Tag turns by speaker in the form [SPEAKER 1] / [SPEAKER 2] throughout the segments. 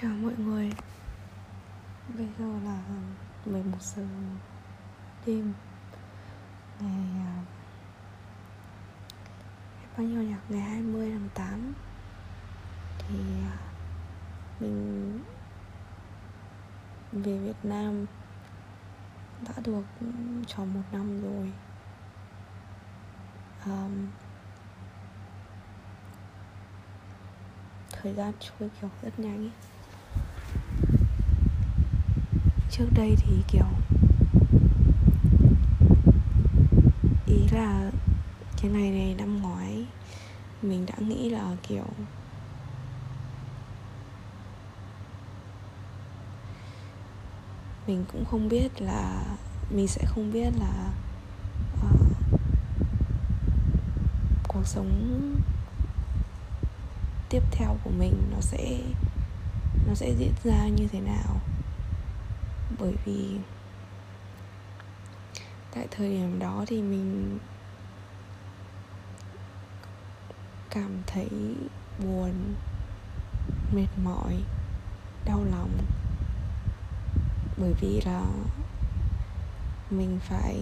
[SPEAKER 1] Chào mọi người. Bây giờ là 11 giờ đêm. À, ngày bao nhiêu nhỉ? Ngày 20 tháng 8 Thì à, Mình Về Việt Nam Đã được tròn một năm rồi. Um, Thời gian trôi kiểu rất nhanh ấy trước đây thì kiểu ý là cái ngày này năm ngoái mình đã nghĩ là kiểu mình cũng không biết là mình sẽ không biết là uh, cuộc sống tiếp theo của mình nó sẽ nó sẽ diễn ra như thế nào bởi vì tại thời điểm đó thì mình cảm thấy buồn, mệt mỏi, đau lòng. Bởi vì là mình phải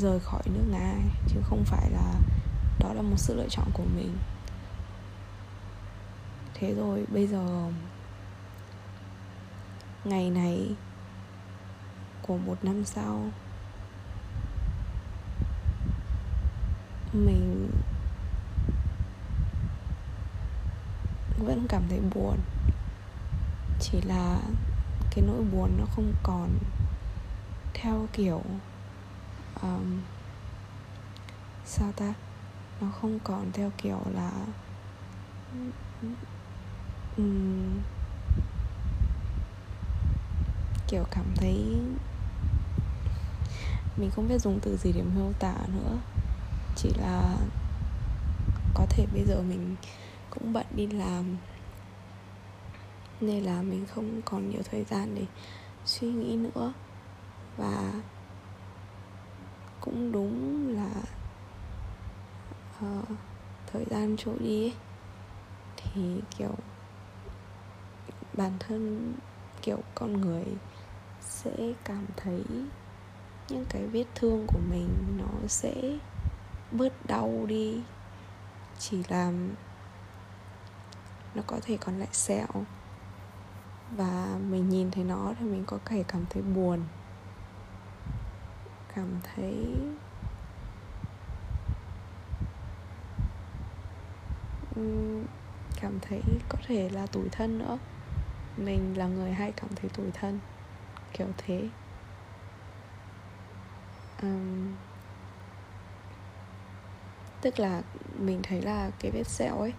[SPEAKER 1] rời khỏi nước nga chứ không phải là đó là một sự lựa chọn của mình. Thế rồi bây giờ, ngày này của một năm sau. Mình vẫn cảm thấy buồn. Chỉ là cái nỗi buồn nó không còn theo kiểu um, sao ta? Nó không còn theo kiểu là um, kiểu cảm thấy mình không biết dùng từ gì để miêu tả nữa. Chỉ là có thể bây giờ mình cũng bận đi làm. Nên là mình không còn nhiều thời gian để suy nghĩ nữa. Và cũng đúng là uh, thời gian trôi đi ấy, thì kiểu bản thân kiểu con người sẽ cảm thấy những cái vết thương của mình nó sẽ bớt đau đi. Chỉ làm nó có thể còn lại sẹo. Và mình nhìn thấy nó thì mình có thể cảm thấy buồn. Cảm thấy cảm thấy có thể là tủi thân nữa. Mình là người hay cảm thấy tủi thân. Kiểu thế um, tức là mình thấy là cái vết sẹo ấy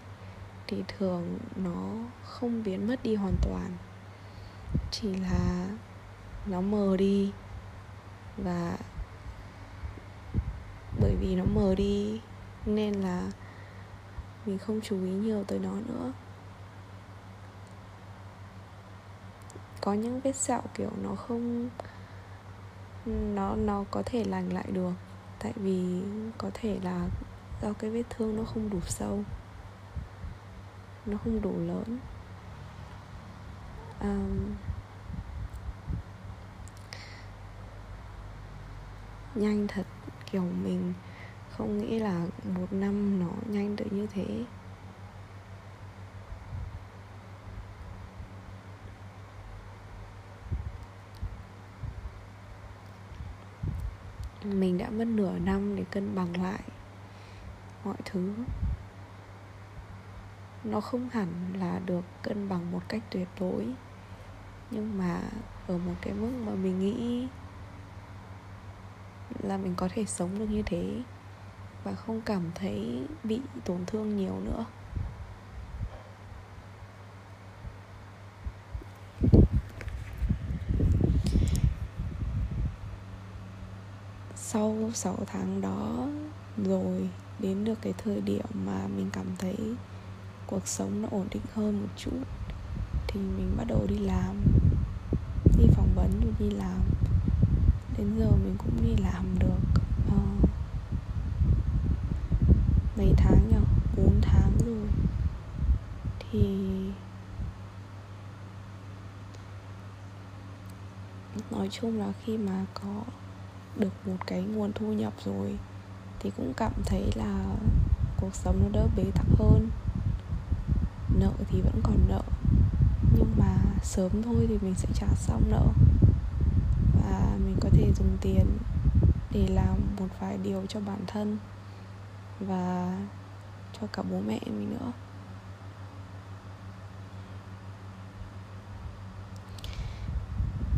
[SPEAKER 1] thì thường nó không biến mất đi hoàn toàn. Chỉ là nó mờ đi và bởi vì nó mờ đi nên là mình không chú ý nhiều tới nó nữa. Có những vết sẹo kiểu nó không nó nó có thể lành lại được. Tại vì có thể là do cái vết thương nó không đủ sâu nó không đủ lớn. Um, nhanh thật kiểu mình không nghĩ là một năm nó nhanh được như thế. Mình đã mất nửa năm để cân bằng lại mọi thứ. Nó không hẳn là được cân bằng một cách tuyệt đối, nhưng mà ở một cái mức mà mình nghĩ là mình có thể sống được như thế và không cảm thấy bị tổn thương nhiều nữa. 6 tháng đó rồi đến được cái thời điểm mà mình cảm thấy cuộc sống nó ổn định hơn một chút thì mình bắt đầu đi làm đi phỏng vấn rồi đi làm. Đến giờ mình cũng đi làm được uh, mấy tháng nhỉ 4 tháng rồi. Thì nói chung là khi mà có được một cái nguồn thu nhập rồi, thì cũng cảm thấy là cuộc sống nó đỡ bế tắc hơn. Nợ thì vẫn còn nợ, nhưng mà sớm thôi thì mình sẽ trả xong nợ. Và mình có thể dùng tiền để làm một vài điều cho bản thân và cho cả bố mẹ mình nữa.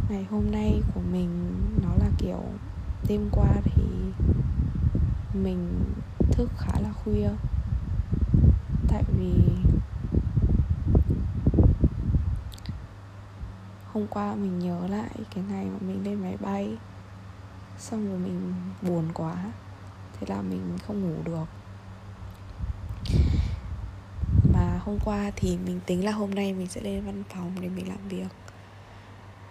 [SPEAKER 1] Ngày hôm nay của mình nó là kiểu đêm qua thì mình thức khá là khuya. Tại vì hôm qua mình nhớ lại cái ngày mà mình lên máy bay, xong rồi mình buồn quá, thế là mình không ngủ được. Mà hôm qua thì mình tính là hôm nay mình sẽ lên văn phòng để mình làm việc.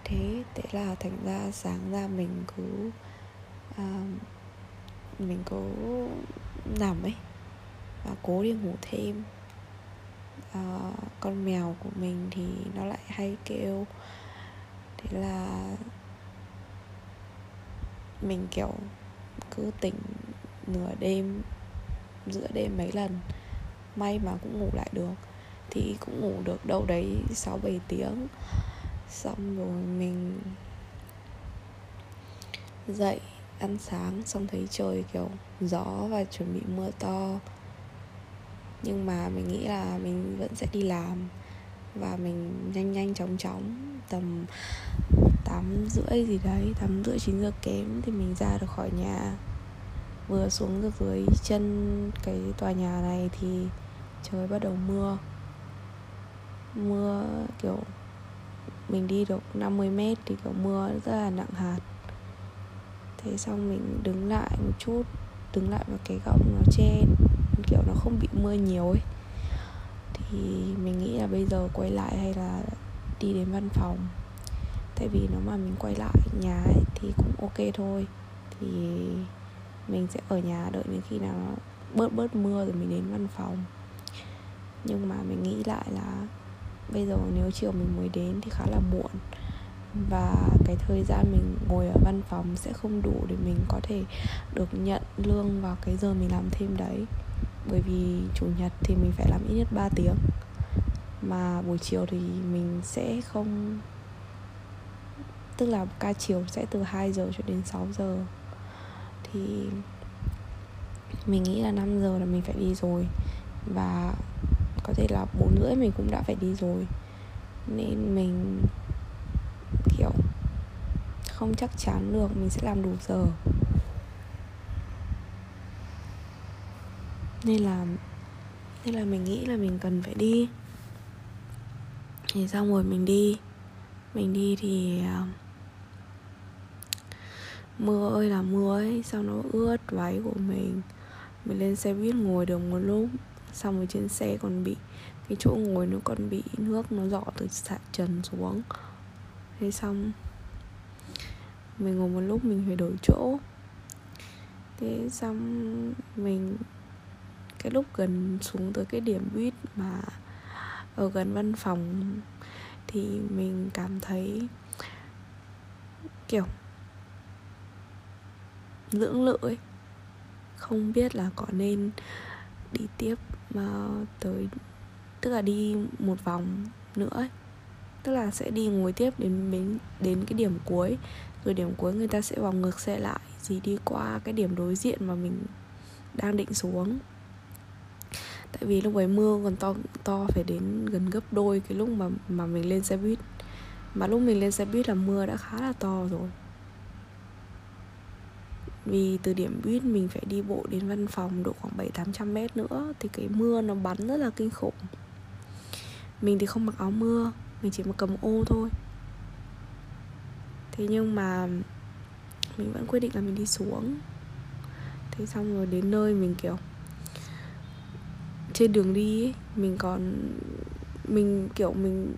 [SPEAKER 1] Thế thế là thành ra sáng ra mình cứ uh, mình cứ nằm ấy và cố đi ngủ thêm. Uh, con mèo của mình thì nó lại hay kêu. Thế là mình kiểu cứ tỉnh nửa đêm giữa đêm mấy lần. May mà cũng ngủ lại được. Thì cũng ngủ được đâu đấy 6 7 tiếng. Xong rồi mình dậy ăn sáng, xong thấy trời, kiểu, gió và chuẩn bị mưa to. Nhưng mà mình nghĩ là mình vẫn sẽ đi làm và mình nhanh nhanh chóng chóng, tầm tám rưỡi gì đấy, tám rưỡi, chín giờ kém thì mình ra được khỏi nhà. Vừa xuống được dưới chân cái tòa nhà này thì trời bắt đầu mưa. Mưa, kiểu, mình đi được 50 mét thì kiểu mưa rất là nặng hạt thế xong mình đứng lại một chút đứng lại vào cái góc nó che kiểu nó không bị mưa nhiều ấy. Thì mình nghĩ là bây giờ quay lại hay là đi đến văn phòng. Tại vì nếu mà mình quay lại nhà ấy, thì cũng ok thôi. Thì mình sẽ ở nhà đợi đến khi nào nó bớt bớt mưa rồi mình đến văn phòng. Nhưng mà mình nghĩ lại là bây giờ nếu chiều mình mới đến thì khá là muộn và cái thời gian mình ngồi ở văn phòng sẽ không đủ để mình có thể được nhận lương vào cái giờ mình làm thêm đấy. Bởi vì chủ nhật thì mình phải làm ít nhất 3 tiếng. Mà buổi chiều thì mình sẽ không, tức là ca chiều sẽ từ 2 giờ cho đến 6 giờ. Thì mình nghĩ là 5 giờ là mình phải đi rồi. Và có thể là bốn rưỡi mình cũng đã phải đi rồi. Nên mình không chắc chắn được, mình sẽ làm đủ giờ. Nên là nên là mình nghĩ là mình cần phải đi. Thì xong rồi mình đi. Mình đi thì à, mưa ơi là mưa ấy sao nó ướt váy của mình. Mình lên xe buýt ngồi được một lúc, xong rồi trên xe còn bị, cái chỗ ngồi nó còn bị nước nó dọ từ sạn trần xuống. Thế xong mình ngồi một lúc mình phải đổi chỗ. Thế xong mình, cái lúc gần xuống tới cái điểm buýt mà ở gần văn phòng thì mình cảm thấy kiểu lưỡng lự ấy. Không biết là có nên đi tiếp mà tới, tức là đi một vòng nữa ấy. tức là sẽ đi ngồi tiếp đến đến đến cái điểm cuối rồi điểm cuối người ta sẽ vòng ngược xe lại, gì đi qua cái điểm đối diện mà mình đang định xuống. Tại vì lúc ấy mưa còn to to phải đến gần gấp đôi cái lúc mà mà mình lên xe buýt. Mà lúc mình lên xe buýt là mưa đã khá là to rồi. Vì từ điểm buýt mình phải đi bộ đến văn phòng độ khoảng 7-800 mét nữa Thì cái mưa nó bắn rất là kinh khủng. Mình thì không mặc áo mưa, Mình chỉ mặc cầm ô thôi. Thế nhưng mà Mình vẫn quyết định là mình đi xuống. Thế xong rồi đến nơi mình kiểu Trên đường đi ấy, Mình còn Mình kiểu mình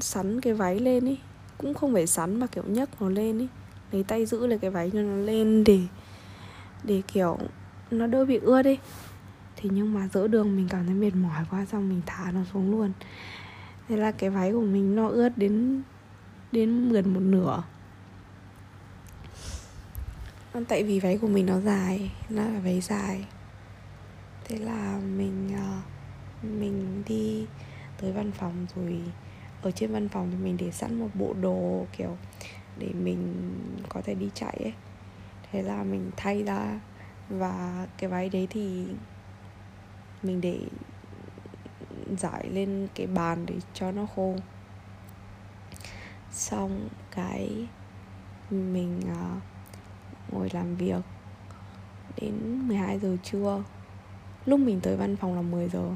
[SPEAKER 1] Sắn cái váy lên ấy. Cũng không phải sắn mà kiểu nhấc nó lên ấy. Lấy tay giữ lấy cái váy cho nó lên để để kiểu nó đỡ bị ướt đi thì nhưng mà giữa đường mình cảm thấy mệt mỏi quá xong mình thả nó xuống luôn. Thế là cái váy của mình nó ướt đến đến gần một nửa. Vâng, tại vì váy của mình nó dài, nó là váy dài. Thế là mình ờ, mình đi tới văn phòng rồi ở trên văn phòng thì mình để sẵn một bộ đồ, kiểu, để mình có thể đi chạy ấy. Thế là mình thay ra và cái váy đấy thì mình để giải lên cái bàn để cho nó khô xong cái mình uh, ngồi làm việc đến 12 giờ trưa. Lúc mình tới văn phòng là 10 giờ.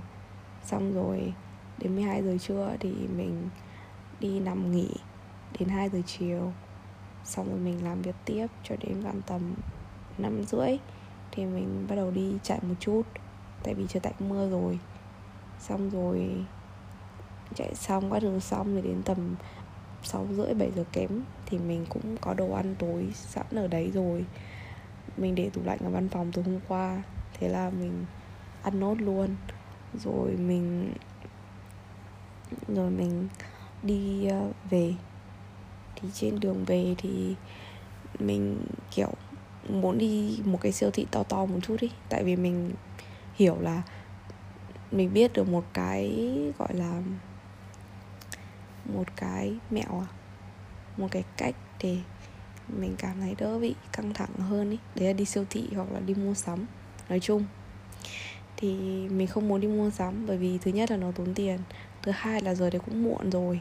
[SPEAKER 1] Xong rồi đến 12 giờ trưa thì mình đi nằm nghỉ đến 2 giờ chiều. Xong rồi mình làm việc tiếp cho đến gần tầm năm rưỡi thì mình bắt đầu đi chạy một chút tại vì trời tạnh mưa rồi. Xong rồi chạy xong các thứ xong thì đến tầm sáu rưỡi bảy giờ kém thì mình cũng có đồ ăn tối sẵn ở đấy rồi. Mình để tủ lạnh ở văn phòng từ hôm qua. Thế là mình ăn nốt luôn. Rồi mình rồi mình đi ờ, về. Thì trên đường về thì mình, kiểu, muốn đi một cái siêu thị to to một chút đi tại vì mình hiểu là mình biết được một cái, gọi là một cái mẹo à một cái cách để mình cảm thấy đỡ bị căng thẳng hơn ý. Đấy là đi siêu thị hoặc là đi mua sắm. Nói chung thì mình không muốn đi mua sắm bởi vì thứ nhất là nó tốn tiền thứ hai là giờ đấy cũng muộn rồi.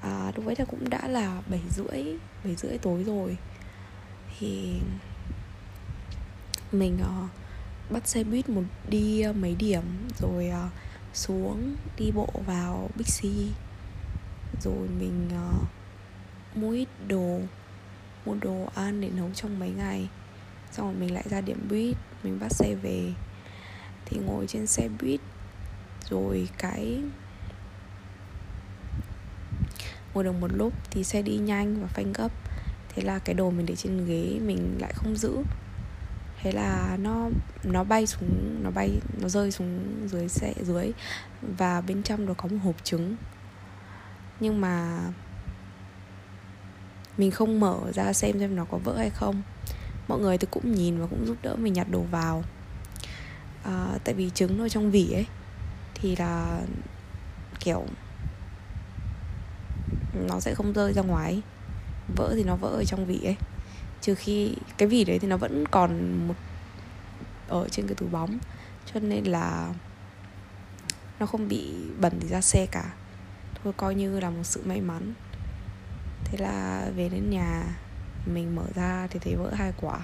[SPEAKER 1] À, lúc ấy là cũng đã là bảy rưỡi bảy rưỡi tối rồi. Thì mình uh, bắt xe buýt một đi uh, mấy điểm rồi uh, xuống đi bộ vào Bixi rồi mình uh, mua ít đồ mua đồ ăn để nấu trong mấy ngày. Xong rồi mình lại ra điểm buýt mình bắt xe về. Thì ngồi trên xe buýt rồi cái ngồi được một lúc thì xe đi nhanh và phanh gấp. Thế là cái đồ mình để trên ghế mình lại không giữ thế là nó nó bay xuống nó bay nó rơi xuống dưới xe dưới. Và bên trong nó có một hộp trứng. Nhưng mà mình không mở ra xem xem nó có vỡ hay không. Mọi người thì cũng nhìn và cũng giúp đỡ mình nhặt đồ vào. À, tại vì trứng ở trong vỉ ấy thì là kiểu nó sẽ không rơi ra ngoài vỡ thì nó vỡ ở trong vỉ ấy trừ khi cái vỉ đấy thì nó vẫn còn một ở trên cái túi bóng. Cho nên là nó không bị bẩn thì ra xe cả. Thôi coi như là một sự may mắn. Thế là về đến nhà, mình mở ra thì thấy vỡ hai quả.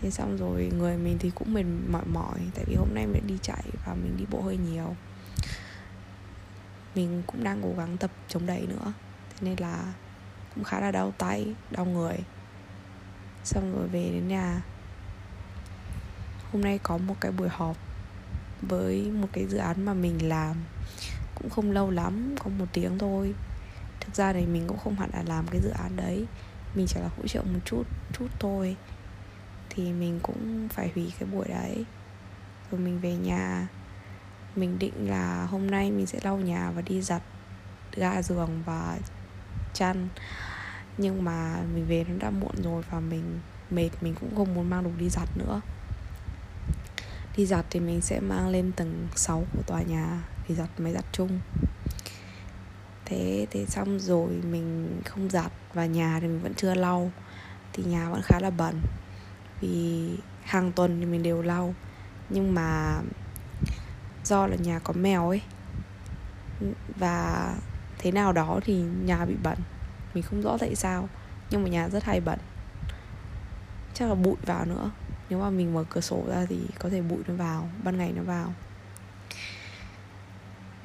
[SPEAKER 1] Thế xong rồi người mình thì cũng mệt mỏi mỏi, tại vì hôm nay mình đi chạy và mình đi bộ hơi nhiều. Mình cũng đang cố gắng tập chống đẩy nữa. Thế nên là cũng khá là đau tay, đau người xong rồi về đến nhà. Hôm nay có một cái buổi họp với một cái dự án mà mình làm. Cũng không lâu lắm, có một tiếng thôi. Thực ra thì mình cũng không hẳn là làm cái dự án đấy. Mình chỉ là hỗ trợ một chút chút thôi. Thì mình cũng phải hủy cái buổi đấy. Rồi mình về nhà. Mình định là hôm nay mình sẽ lau nhà và đi giặt ga giường và chăn nhưng mà mình về nó đã muộn rồi và mình mệt, mình cũng không muốn mang đồ đi giặt nữa. Đi giặt thì mình sẽ mang lên tầng 6 của tòa nhà thì giặt máy giặt chung. Thế thế xong rồi mình không giặt và nhà thì mình vẫn chưa lau, thì nhà vẫn khá là bẩn. Vì hàng tuần thì mình đều lau. Nhưng mà do là nhà có mèo ấy, và thế nào đó thì nhà bị bẩn mình không rõ tại sao, nhưng mà nhà rất hay bẩn. Chắc là bụi vào nữa. Nếu mà mình mở cửa sổ ra thì có thể bụi nó vào, ban ngày nó vào.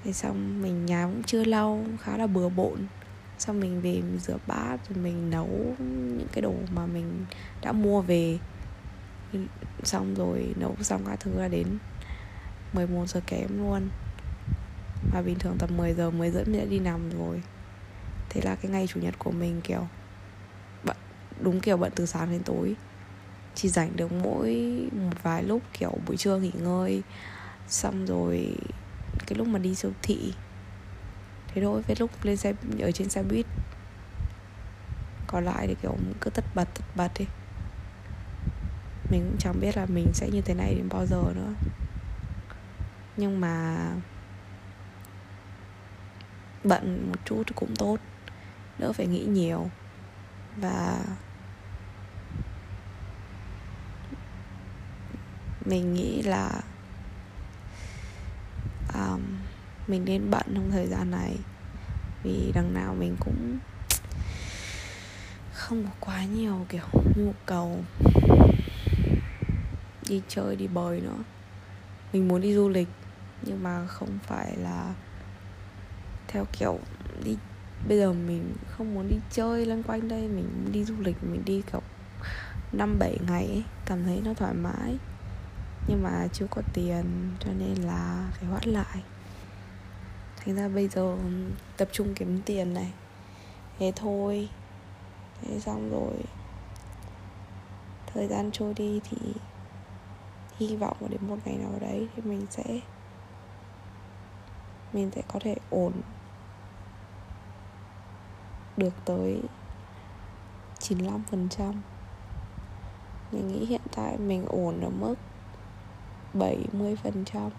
[SPEAKER 1] Thế xong mình, nhà cũng chưa lâu, khá là bừa bộn. Xong mình về mình rửa bát, rồi mình nấu những cái đồ mà mình đã mua về. Xong rồi nấu xong các thứ là đến 11 giờ kém luôn. Và bình thường tầm 10 giờ 10 rưỡi mình đã đi nằm rồi thế là cái ngày chủ nhật của mình, kiểu, bận, đúng kiểu bận từ sáng đến tối. Chỉ dành được mỗi một vài lúc, kiểu, buổi trưa nghỉ ngơi, xong rồi cái lúc mà đi siêu thị. Thế thôi, với lúc lên xe, ở trên xe buýt. Còn lại thì, kiểu, cứ tất bật tất bật đi. Mình cũng chẳng biết là mình sẽ như thế này đến bao giờ nữa. Nhưng mà bận một chút cũng tốt đỡ phải nghĩ nhiều. Và mình nghĩ là um, mình nên bận trong thời gian này. Vì đằng nào mình cũng không có quá nhiều kiểu nhu cầu đi chơi đi bơi nữa. Mình muốn đi du lịch nhưng mà không phải là theo kiểu đi bây giờ mình không muốn đi chơi loanh quanh đây mình đi du lịch mình đi kiểu năm bảy ngày ấy, cảm thấy nó thoải mái. Nhưng mà chưa có tiền cho nên là phải hoãn lại. Thành ra bây giờ ừ, tập trung kiếm tiền này. Thế thôi. Thế xong rồi. Thời gian trôi đi thì hy vọng đến một ngày nào đấy thì mình sẽ mình sẽ có thể ổn được tới 95% Mình nghĩ hiện tại mình ổn ở mức 70%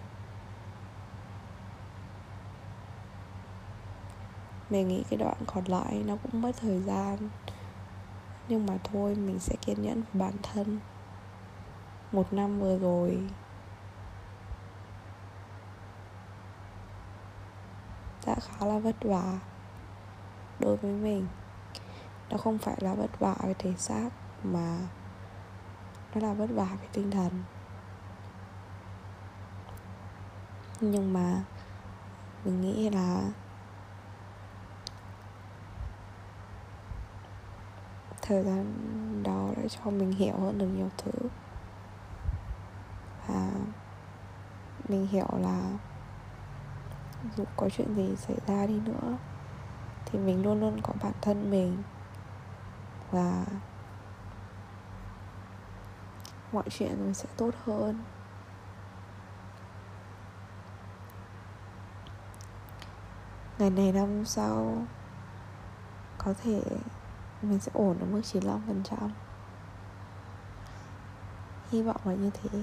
[SPEAKER 1] Mình nghĩ cái đoạn còn lại nó cũng mất thời gian, Nhưng mà thôi, mình sẽ kiên nhẫn với bản thân. Một năm vừa rồi, đã khá là vất vả đối với mình. Nó không phải là vất vả về thể xác mà nó là vất vả về tinh thần. Nhưng mà mình nghĩ là thời gian đó đã cho mình hiểu hơn được nhiều thứ. Và mình hiểu là dù có chuyện gì xảy ra đi nữa thì mình luôn luôn có bản thân mình. Và mọi chuyện sẽ tốt hơn. Ngày này năm sau, có thể mình sẽ ổn ở mức 95% hy vọng là như thế.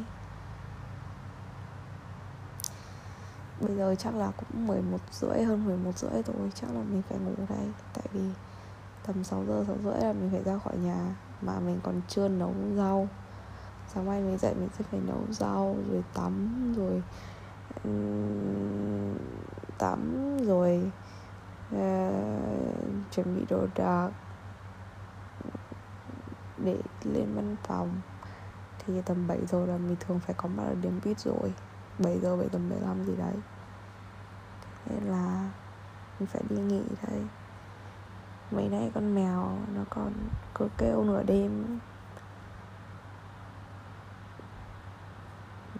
[SPEAKER 1] Bây giờ chắc là cũng 11 rưỡi hơn 11 rưỡi rồi chắc là mình phải ngủ đây. Tại vì tầm 6 giờ 6 rưỡi là mình phải ra khỏi nhà. Mà mình còn chưa nấu rau. Sáng mai mình dậy mình sẽ phải nấu rau rồi tắm rồi tắm rồi uh, chuẩn bị đồ đạc để lên văn phòng. Thì tầm 7 giờ là mình thường phải có mặt ở điểm buýt rồi. 7 giờ 7 tầm 15 gì đấy. Thế là mình phải đi nghỉ thôi Mấy nay con mèo nó còn cứ kêu nửa đêm.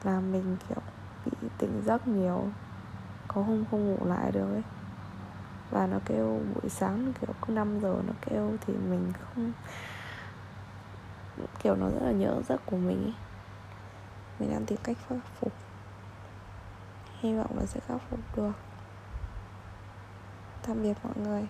[SPEAKER 1] Làm mình, kiểu, bị tỉnh giấc nhiều, Có hôm không ngủ lại được ấy. Và nó kêu buổi sáng, kiểu, cứ 5 giờ nó kêu thì mình không, Kiểu, nó rất là nhớ giấc của mình ấy. Mình đang tìm cách khắc phục hy vọng là sẽ khắc phục được. Tạm biệt mọi người.